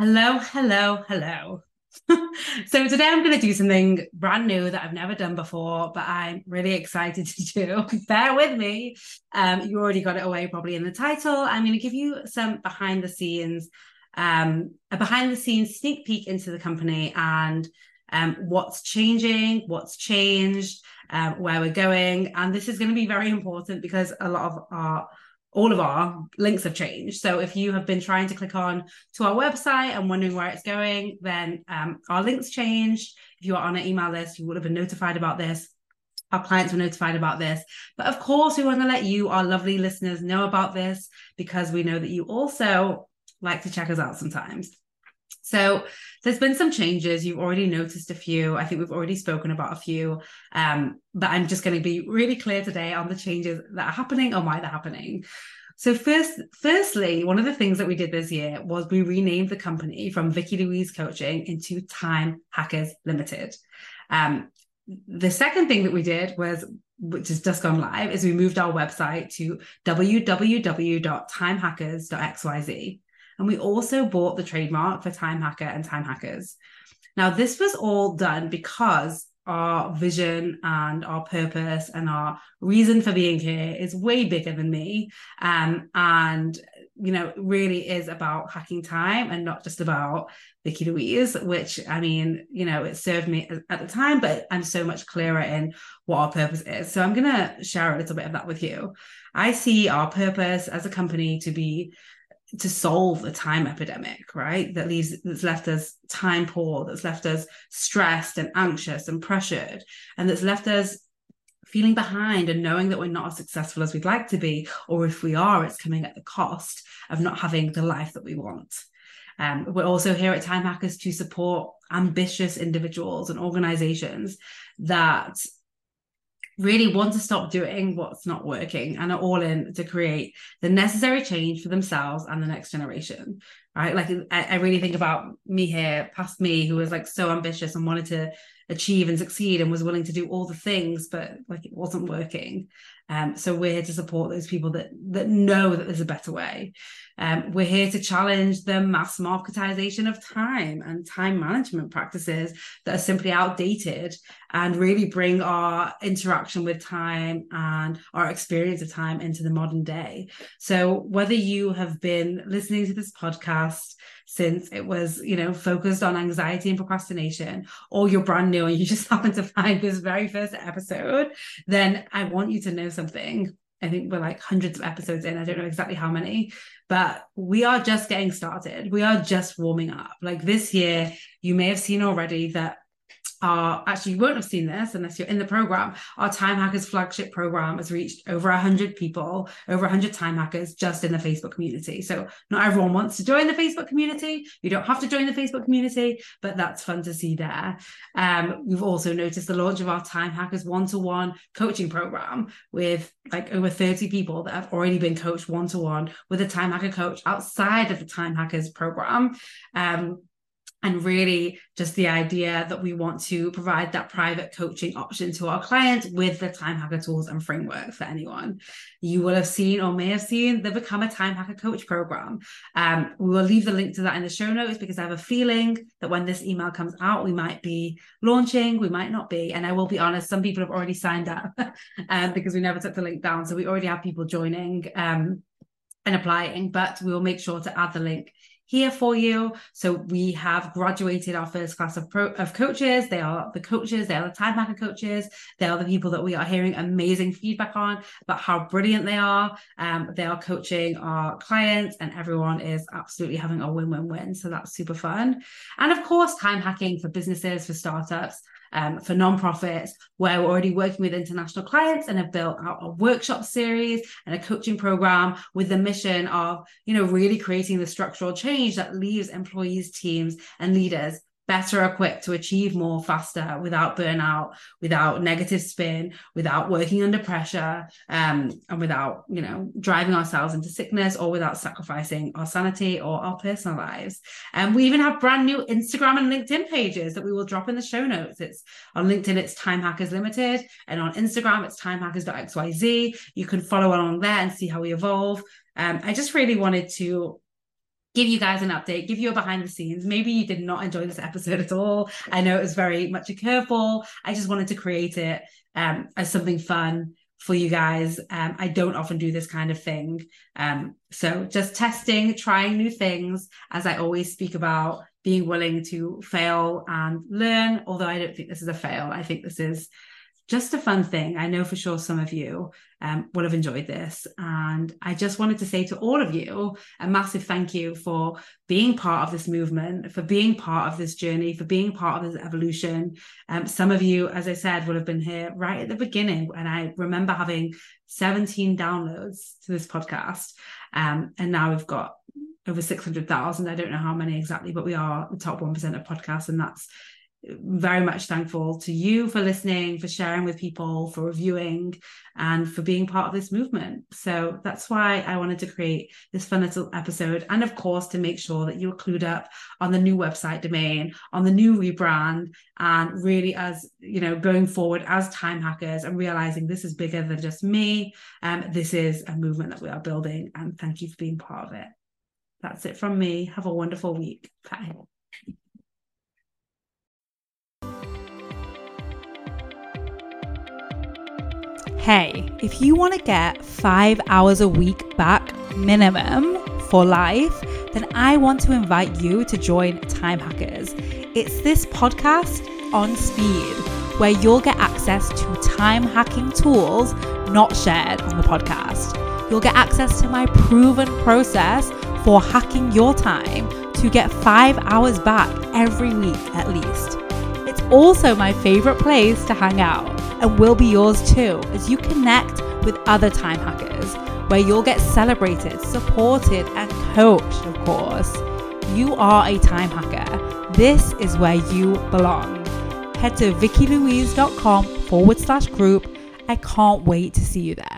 Hello, hello, hello. so today I'm going to do something brand new that I've never done before, but I'm really excited to do. Bear with me. Um, you already got it away probably in the title. I'm going to give you some behind the scenes, um, a behind the scenes sneak peek into the company and um, what's changing, what's changed, um, where we're going. And this is going to be very important because a lot of our all of our links have changed. So if you have been trying to click on to our website and wondering where it's going, then um, our links changed. If you are on an email list, you would have been notified about this. Our clients were notified about this. But of course, we want to let you, our lovely listeners, know about this because we know that you also like to check us out sometimes. So there's been some changes. You've already noticed a few. I think we've already spoken about a few. Um, but I'm just going to be really clear today on the changes that are happening and why they're happening. So first, firstly, one of the things that we did this year was we renamed the company from Vicky Louise Coaching into Time Hackers Limited. Um, the second thing that we did was which has just gone live is we moved our website to www.timehackers.xyz and we also bought the trademark for Time Hacker and Time Hackers. Now, this was all done because our vision and our purpose and our reason for being here is way bigger than me. Um, and you know, really is about hacking time and not just about Vicky Louise, which I mean, you know, it served me at the time, but I'm so much clearer in what our purpose is. So I'm going to share a little bit of that with you. I see our purpose as a company to be to solve the time epidemic, right? That leaves that's left us time poor, that's left us stressed and anxious and pressured, and that's left us feeling behind and knowing that we're not as successful as we'd like to be, or if we are, it's coming at the cost of not having the life that we want. Um, we're also here at Time Hackers to support ambitious individuals and organizations that really want to stop doing what's not working and are all in to create the necessary change for themselves and the next generation right? Like I, I, really think about me here past me who was like so ambitious and wanted to achieve and succeed and was willing to do all the things but like it wasn't working um, so we're here to support those people that that know that there's a better way um, we're here to challenge the mass marketization of time and time management practices that are simply outdated and really bring our interaction with time and our experience of time into the modern day. So, whether you have been listening to this podcast since it was, you know, focused on anxiety and procrastination, or you're brand new and you just happen to find this very first episode, then I want you to know something I think we're like hundreds of episodes in. I don't know exactly how many, but we are just getting started. We are just warming up. Like this year, you may have seen already that our actually you won't have seen this unless you're in the program. Our time hackers flagship program has reached over 100 people over 100 time hackers just in the facebook community. So not everyone wants to join the facebook community. You don't have to join the facebook community but that's fun to see there. Um, we've also noticed the launch of our time hackers one-to-one coaching program with like over 30 people that have already been coached one-to-one with a time hacker coach outside of the time hackers program. Um, and really just the idea that we want to provide that private coaching option to our clients with the time hacker tools and framework for anyone. You will have seen or may have seen the become a time hacker coach program. Um, we will leave the link to that in the show notes because i have a feeling that when this email comes out we might be launching we might not be and i will be honest some people have already signed up um, because we never took the link down. So we already have people joining um, and applying but we will make sure to add the link here for you. So we have graduated our first class of pro- of coaches. They are the coaches. They are the time hacker coaches. They are the people that we are hearing amazing feedback on about how brilliant they are. Um, they are coaching our clients, and everyone is absolutely having a win win win. So that's super fun. And of course, time hacking for businesses, for startups um, for nonprofits where we're already working with international clients and have built out a workshop series and a coaching program with the mission of you know really creating the structural change that leaves employees teams and leaders better equipped to achieve more faster without burnout, without negative spin, without working under pressure, um, and without, you know, driving ourselves into sickness or without sacrificing our sanity or our personal lives. And we even have brand new Instagram and LinkedIn pages that we will drop in the show notes. It's on LinkedIn, it's Time Hackers Limited, and on Instagram, it's timehackers.xyz. You can follow along there and see how we evolve. Um, I just really wanted to give you guys an update, give you a behind the scenes. Maybe you did not enjoy this episode at all. I know it was very much a curveball. I just wanted to create it um, as something fun for you guys. Um, I don't often do this kind of thing. Um, so just testing, trying new things, as I always speak about, being willing to fail and learn. Although I don't think this is a fail, I think this is just a fun thing. I know for sure some of you um, will have enjoyed this. And I just wanted to say to all of you a massive thank you for being part of this movement, for being part of this journey, for being part of this evolution. Um, some of you, as I said, will have been here right at the beginning. And I remember having 17 downloads to this podcast. Um, and now we've got over 600,000. I don't know how many exactly, but we are the top 1% of podcasts. And that's very much thankful to you for listening, for sharing with people, for reviewing, and for being part of this movement. So that's why I wanted to create this fun little episode. And of course, to make sure that you're clued up on the new website domain, on the new rebrand, and really as you know, going forward as time hackers and realizing this is bigger than just me. Um, this is a movement that we are building. And thank you for being part of it. That's it from me. Have a wonderful week. Bye. Hey, if you want to get five hours a week back minimum for life, then I want to invite you to join Time Hackers. It's this podcast on speed where you'll get access to time hacking tools not shared on the podcast. You'll get access to my proven process for hacking your time to get five hours back every week at least. Also my favorite place to hang out and will be yours too as you connect with other time hackers, where you'll get celebrated, supported, and coached, of course. You are a time hacker. This is where you belong. Head to vickylouise.com forward slash group. I can't wait to see you there.